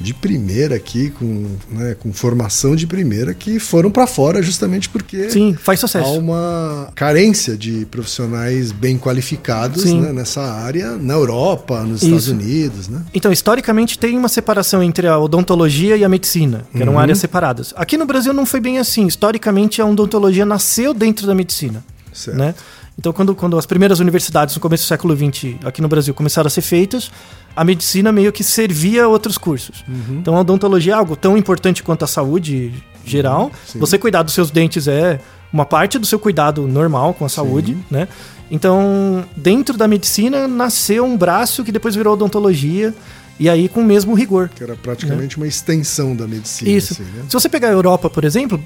de primeira aqui, com, né, com formação de primeira, que foram para fora justamente porque Sim, faz sucesso. há uma carência de profissionais bem qualificados né, nessa área na Europa, nos Isso. Estados Unidos. Né? Então, historicamente, tem uma separação entre a odontologia e a medicina, que eram uhum. áreas separadas. Aqui no Brasil não foi bem assim. Historicamente, a odontologia nasceu dentro da medicina. Certo. Né? Então, quando, quando as primeiras universidades no começo do século XX aqui no Brasil começaram a ser feitas, a medicina meio que servia a outros cursos. Uhum. Então, a odontologia é algo tão importante quanto a saúde geral. Sim. Você cuidar dos seus dentes é uma parte do seu cuidado normal com a saúde, Sim. né? Então, dentro da medicina nasceu um braço que depois virou odontologia. E aí com o mesmo rigor. Que era praticamente né? uma extensão da medicina. Isso. Assim, né? Se você pegar a Europa, por exemplo,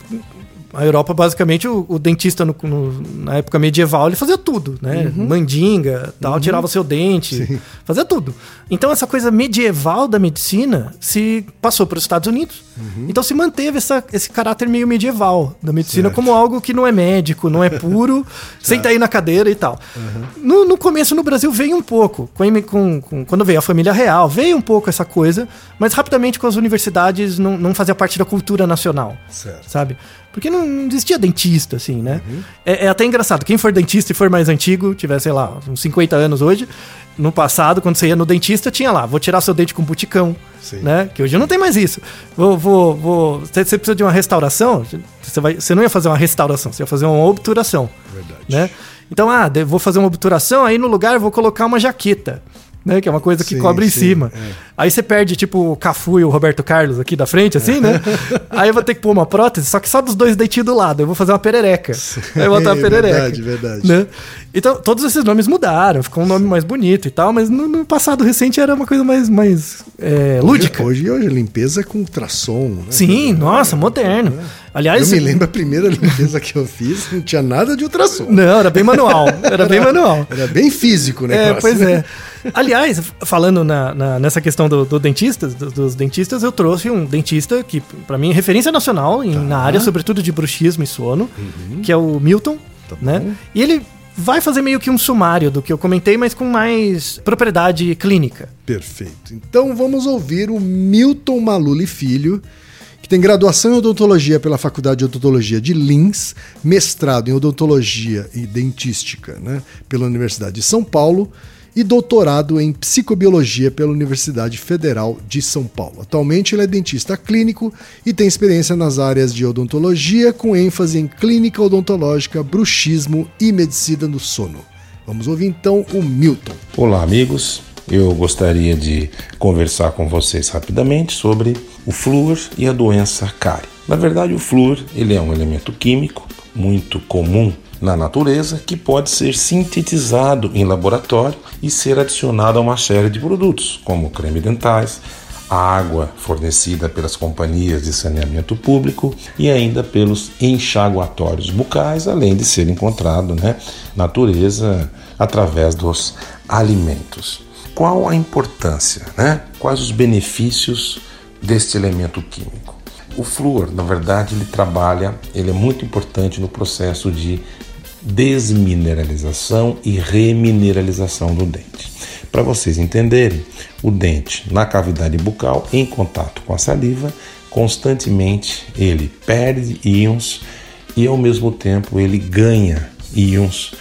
a Europa, basicamente, o, o dentista no, no, na época medieval, ele fazia tudo, né? Uhum. Mandinga, tal, uhum. tirava seu dente, Sim. fazia tudo. Então, essa coisa medieval da medicina se passou para os Estados Unidos. Uhum. Então, se manteve essa, esse caráter meio medieval da medicina certo. como algo que não é médico, não é puro, senta aí na cadeira e tal. No, no, começo, no Brasil, veio um pouco. Com, com, com, quando veio a família real, veio um pouco essa coisa, mas rapidamente com as universidades não, não fazia parte da cultura nacional. Certo. Sabe? Porque não existia dentista, assim, né? Uhum. É, é, até engraçado. Quem for dentista e for mais antigo, tiver, sei lá, uns 50 anos hoje, no passado, quando você ia no dentista, tinha lá, vou tirar seu dente com buticão, Sim. né? Que hoje não tem mais isso. Vou, vou, vou. Você precisa de uma restauração, você, vai, você não ia fazer uma restauração, você ia fazer uma obturação. Verdade. Né? Então, ah, vou fazer uma obturação, aí no lugar eu vou colocar uma jaqueta né? Que é uma coisa que sim, cobre em cima. É. Aí você perde, tipo, o Cafu e o Roberto Carlos aqui da frente, assim, né? Aí eu vou ter que pôr uma prótese, só que só dos dois dentinhos do lado. Eu vou fazer uma perereca. Sim, Aí eu vou botar uma perereca. Verdade, verdade. Né? Então, todos esses nomes mudaram, ficou um nome mais bonito e tal, mas no, no passado recente era uma coisa mais, mais é, lúdica. Hoje, hoje, hoje limpeza com ultrassom. Né? Sim, nossa, moderno. É. Aliás, eu me lembro a primeira limpeza que eu fiz, não tinha nada de ultrassom. Não, era bem manual. Era bem manual. Era bem físico, né? É, pois é. Aliás, falando na, na, nessa questão do, do dentista, do, dos dentistas, eu trouxe um dentista que, para mim, é referência nacional em, tá. na área, sobretudo de bruxismo e sono, uhum. que é o Milton. Tá né? E ele vai fazer meio que um sumário do que eu comentei, mas com mais propriedade clínica. Perfeito. Então vamos ouvir o Milton Maluli Filho tem graduação em odontologia pela Faculdade de Odontologia de Lins, mestrado em odontologia e dentística né, pela Universidade de São Paulo e doutorado em psicobiologia pela Universidade Federal de São Paulo. Atualmente ele é dentista clínico e tem experiência nas áreas de odontologia, com ênfase em clínica odontológica, bruxismo e medicina do sono. Vamos ouvir então o Milton. Olá, amigos. Eu gostaria de conversar com vocês rapidamente sobre o flúor e a doença cárie. Na verdade, o flúor ele é um elemento químico muito comum na natureza que pode ser sintetizado em laboratório e ser adicionado a uma série de produtos, como creme dentais, água fornecida pelas companhias de saneamento público e ainda pelos enxaguatórios bucais, além de ser encontrado na né, natureza através dos alimentos. Qual a importância, né? Quais os benefícios deste elemento químico? O flúor, na verdade, ele trabalha, ele é muito importante no processo de desmineralização e remineralização do dente. Para vocês entenderem, o dente na cavidade bucal, em contato com a saliva, constantemente ele perde íons e ao mesmo tempo ele ganha íons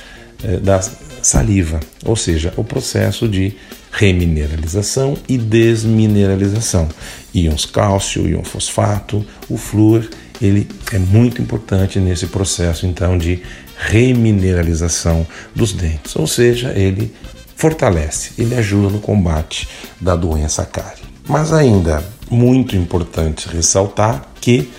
eh, da saliva, ou seja, o processo de remineralização e desmineralização. Íons cálcio, íon fosfato, o flúor, ele é muito importante nesse processo então de remineralização dos dentes, ou seja, ele fortalece, ele ajuda no combate da doença cárie. Mas ainda muito importante ressaltar que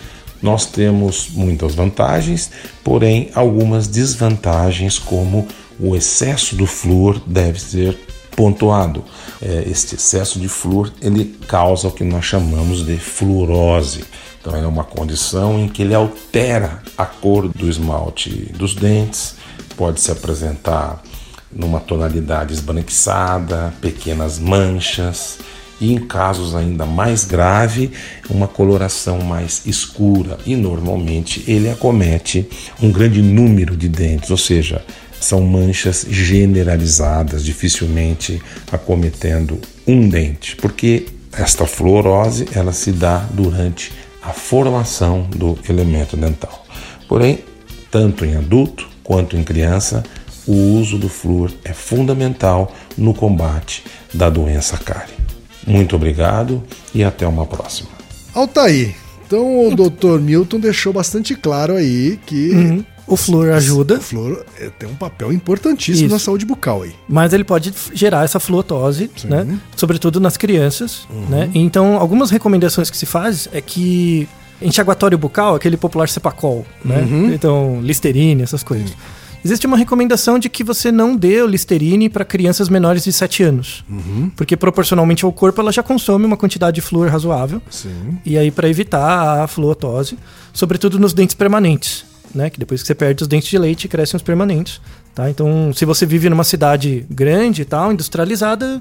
nós temos muitas vantagens, porém algumas desvantagens, como o excesso do flúor deve ser pontuado. É, este excesso de flúor ele causa o que nós chamamos de fluorose. Então é uma condição em que ele altera a cor do esmalte dos dentes, pode se apresentar numa tonalidade esbranquiçada, pequenas manchas e em casos ainda mais grave, uma coloração mais escura e normalmente ele acomete um grande número de dentes, ou seja, são manchas generalizadas, dificilmente acometendo um dente, porque esta fluorose ela se dá durante a formação do elemento dental. Porém, tanto em adulto quanto em criança, o uso do flúor é fundamental no combate da doença cárie. Muito obrigado e até uma próxima. Altair, então o Dr. Milton deixou bastante claro aí que Uhum. O flúor ajuda, o flúor é, tem um papel importantíssimo Isso. na saúde bucal aí. mas ele pode gerar essa fluotose, Sim. né? Sobretudo nas crianças, né? Então, algumas recomendações que se faz é que enxaguatório bucal, aquele popular Cepacol, né? Então, Listerine, essas coisas. Existe uma recomendação de que você não dê o Listerine para crianças menores de 7 anos. Porque proporcionalmente ao corpo ela já consome uma quantidade de flúor razoável. Sim. E aí para evitar a fluotose, sobretudo nos dentes permanentes, né? Que depois que você perde os dentes de leite, crescem os permanentes, tá? Então, se você vive numa cidade grande e tal, industrializada,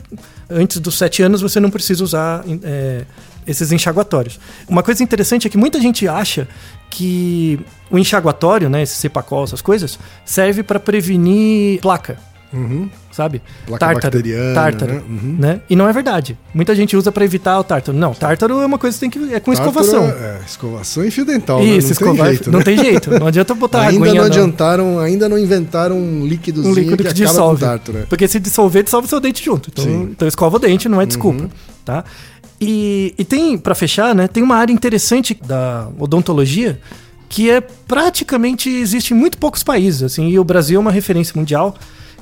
antes dos 7 anos você não precisa usar é, esses enxaguatórios. Uma coisa interessante é que muita gente acha que o enxaguatório, né, esse cepacol, essas coisas, serve para prevenir placa, Uhum. sabe? Placa bacteriana, tártaro, né? Uhum. né? E não é verdade. Muita gente usa para evitar o tártaro. Não, tártaro é uma coisa que tem que é com escovação. Tártaro É, escovação e fio dental, Isso, né? Não escovar, tem jeito, não né? tem jeito. Não adianta botar Ainda aguinha, não adiantaram, ainda não inventaram um líquidozinho um líquido que, que, dissolve. tártaro. né? Porque se dissolver, dissolve seu dente junto. Então, Sim. Uhum. então escova o dente, não é desculpa, tá? E, e tem, pra fechar, né, tem uma área interessante da odontologia que é praticamente existe em muito poucos países, assim, e o Brasil é uma referência mundial,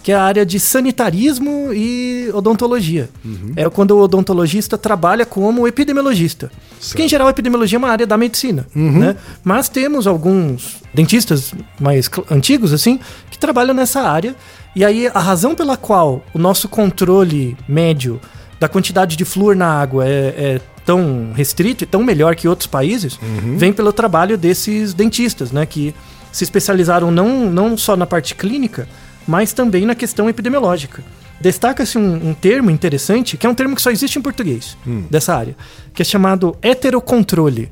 que é a área de sanitarismo e odontologia. Uhum. É quando o odontologista trabalha como epidemiologista. Porque, em geral, a epidemiologia é uma área da medicina, Uhum. né? Mas temos alguns dentistas mais antigos, assim, que trabalham nessa área. E aí, a razão pela qual o nosso controle médio da quantidade de flúor na água é, é tão restrito e tão melhor que outros países, vem pelo trabalho desses dentistas, né? Que se especializaram não, não só na parte clínica, mas também na questão epidemiológica. Destaca-se um, um termo interessante, que é um termo que só existe em português, dessa área, que é chamado heterocontrole.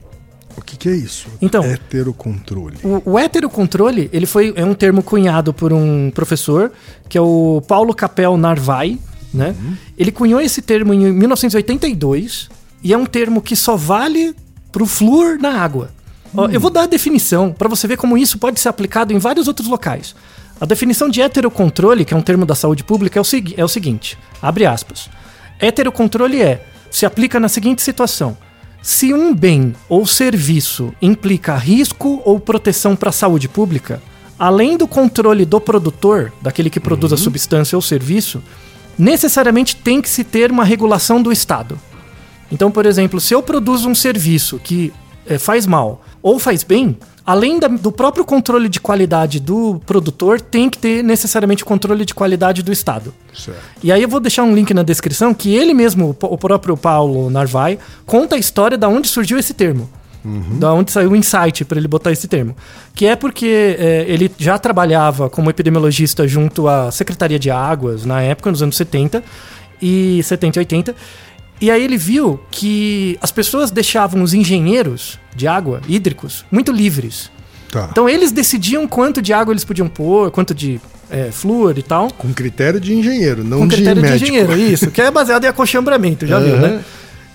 O que, que é isso? Então- Heterocontrole. O, o heterocontrole, ele foi é um termo cunhado por um professor, que é o Paulo Capel Narvai, né? Ele cunhou esse termo em 1982 e é um termo que só vale pro flúor na água. Ó, eu vou dar a definição para você ver como isso pode ser aplicado em vários outros locais. A definição de heterocontrole, que é um termo da saúde pública, é o, segui- é o seguinte: abre aspas. Heterocontrole é se aplica na seguinte situação: se um bem ou serviço implica risco ou proteção para a saúde pública, além do controle do produtor, daquele que produz a substância ou serviço, necessariamente tem que se ter uma regulação do Estado. Então, por exemplo, se eu produzo um serviço que eh, faz mal ou faz bem, além da- do próprio controle de qualidade do produtor, tem que ter necessariamente o controle de qualidade do Estado. Certo. E aí eu vou deixar um link na descrição que ele mesmo, o próprio Paulo Narvai, conta a história da onde surgiu esse termo. Da onde saiu o insight para ele botar esse termo. Que é porque é, ele já trabalhava como epidemiologista junto à Secretaria de Águas, na época, nos anos 70, e 70 e 80. E aí ele viu que as pessoas deixavam os engenheiros de água, hídricos, muito livres. Tá. Então eles decidiam quanto de água eles podiam pôr, quanto de é, flúor e tal. Com critério de engenheiro, não Com de critério de, médico. engenheiro, isso. Que é baseado em acolchambramento, já viu, Aham. né?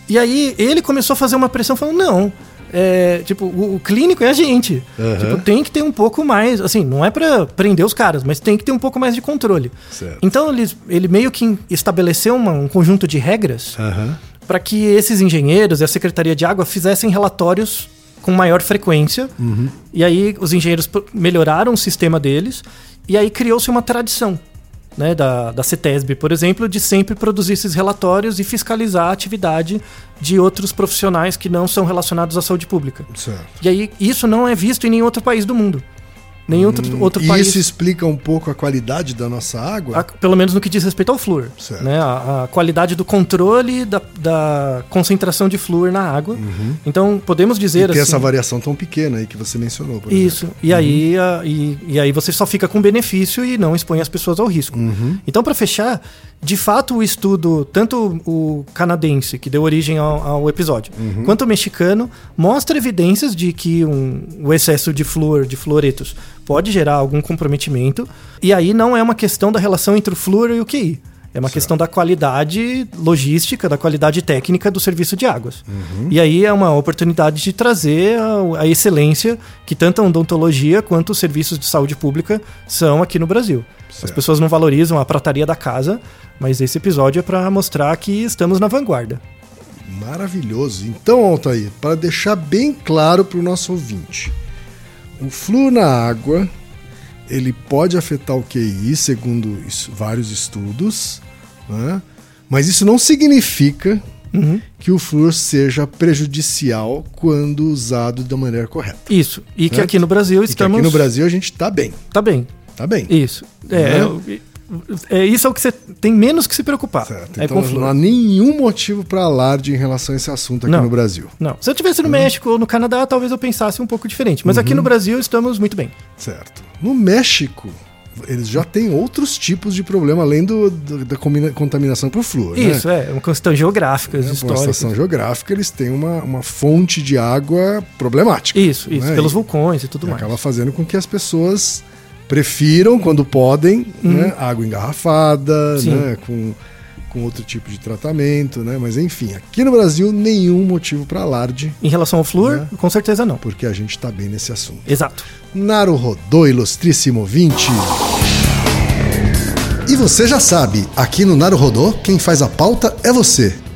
E aí ele começou a fazer uma pressão falando, não, é, tipo, o, o clínico é a gente. Aham. Tipo, tem que ter um pouco mais, assim, não é pra prender os caras, mas tem que ter um pouco mais de controle. Certo. Então ele, ele meio que estabeleceu uma- um conjunto de regras Aham. para que esses engenheiros e a Secretaria de Água fizessem relatórios com maior frequência. E aí os engenheiros melhoraram o sistema deles e aí criou-se uma tradição. Né, da, da CETESB, por exemplo, de sempre produzir esses relatórios e fiscalizar a atividade de outros profissionais que não são relacionados à saúde pública. Certo. E aí isso não é visto em nenhum outro país do mundo. Nenhum outro, outro E país. isso explica um pouco a qualidade da nossa água? A- pelo menos no que diz respeito ao flúor. Certo. Né? A, a qualidade do controle da, da concentração de flúor na água. Então, podemos E dizer tem assim. essa variação tão pequena aí que você mencionou, por Isso. exemplo. E, aí, a- e, e aí você só fica com benefício e não expõe as pessoas ao risco. Então, para fechar, de fato, o estudo, tanto o canadense, que deu origem ao, ao episódio, quanto o mexicano, mostra evidências de que um- o excesso de flúor, de fluoretos, pode gerar algum comprometimento. E aí não é uma questão da relação entre o flúor e o QI. É uma questão da qualidade logística, da qualidade técnica do serviço de águas. E aí é uma oportunidade de trazer a, a excelência que tanto a odontologia quanto os serviços de saúde pública são aqui no Brasil. As Certo. pessoas não valorizam a prataria da casa, mas esse episódio é para mostrar que estamos na vanguarda. Maravilhoso. Então, Altair, para deixar bem claro para o nosso ouvinte, o flúor na água ele pode afetar o QI, segundo isso- vários estudos, né? mas isso não significa Uhum. que o flúor seja prejudicial quando usado da maneira correta. Isso. E que Certo. aqui no Brasil E que estamos. aqui no Brasil a gente tá bem, Tá bem. tá bem. Isso. É, é, isso é o que você tem menos que se preocupar. Certo. É então não há nenhum motivo para alarde em relação a esse assunto aqui Não. no Brasil. Não. Se eu estivesse no México ou no Canadá, talvez eu pensasse um pouco diferente. Mas Uhum. aqui no Brasil estamos muito bem. Certo. No México, eles já têm outros tipos de problema, além do, do- da contaminação por flúor. Isso, né? é. Uma questão geográfica, Né, Por uma histórica. estação geográfica, eles têm uma, uma fonte de água problemática. Isso, isso. né? Pelos vulcões e tudo e mais. acaba fazendo com que as pessoas prefiram, quando podem, né, água engarrafada, Uhum. Né, com, com outro tipo de tratamento, né? Mas enfim, aqui no Brasil, nenhum motivo para alarde, Em relação ao flúor, Né? com certeza não. porque a gente está bem nesse assunto. Exato. Naruhodô, ilustríssimo 20. E você já sabe, aqui no Naruhodô, quem faz a pauta é você.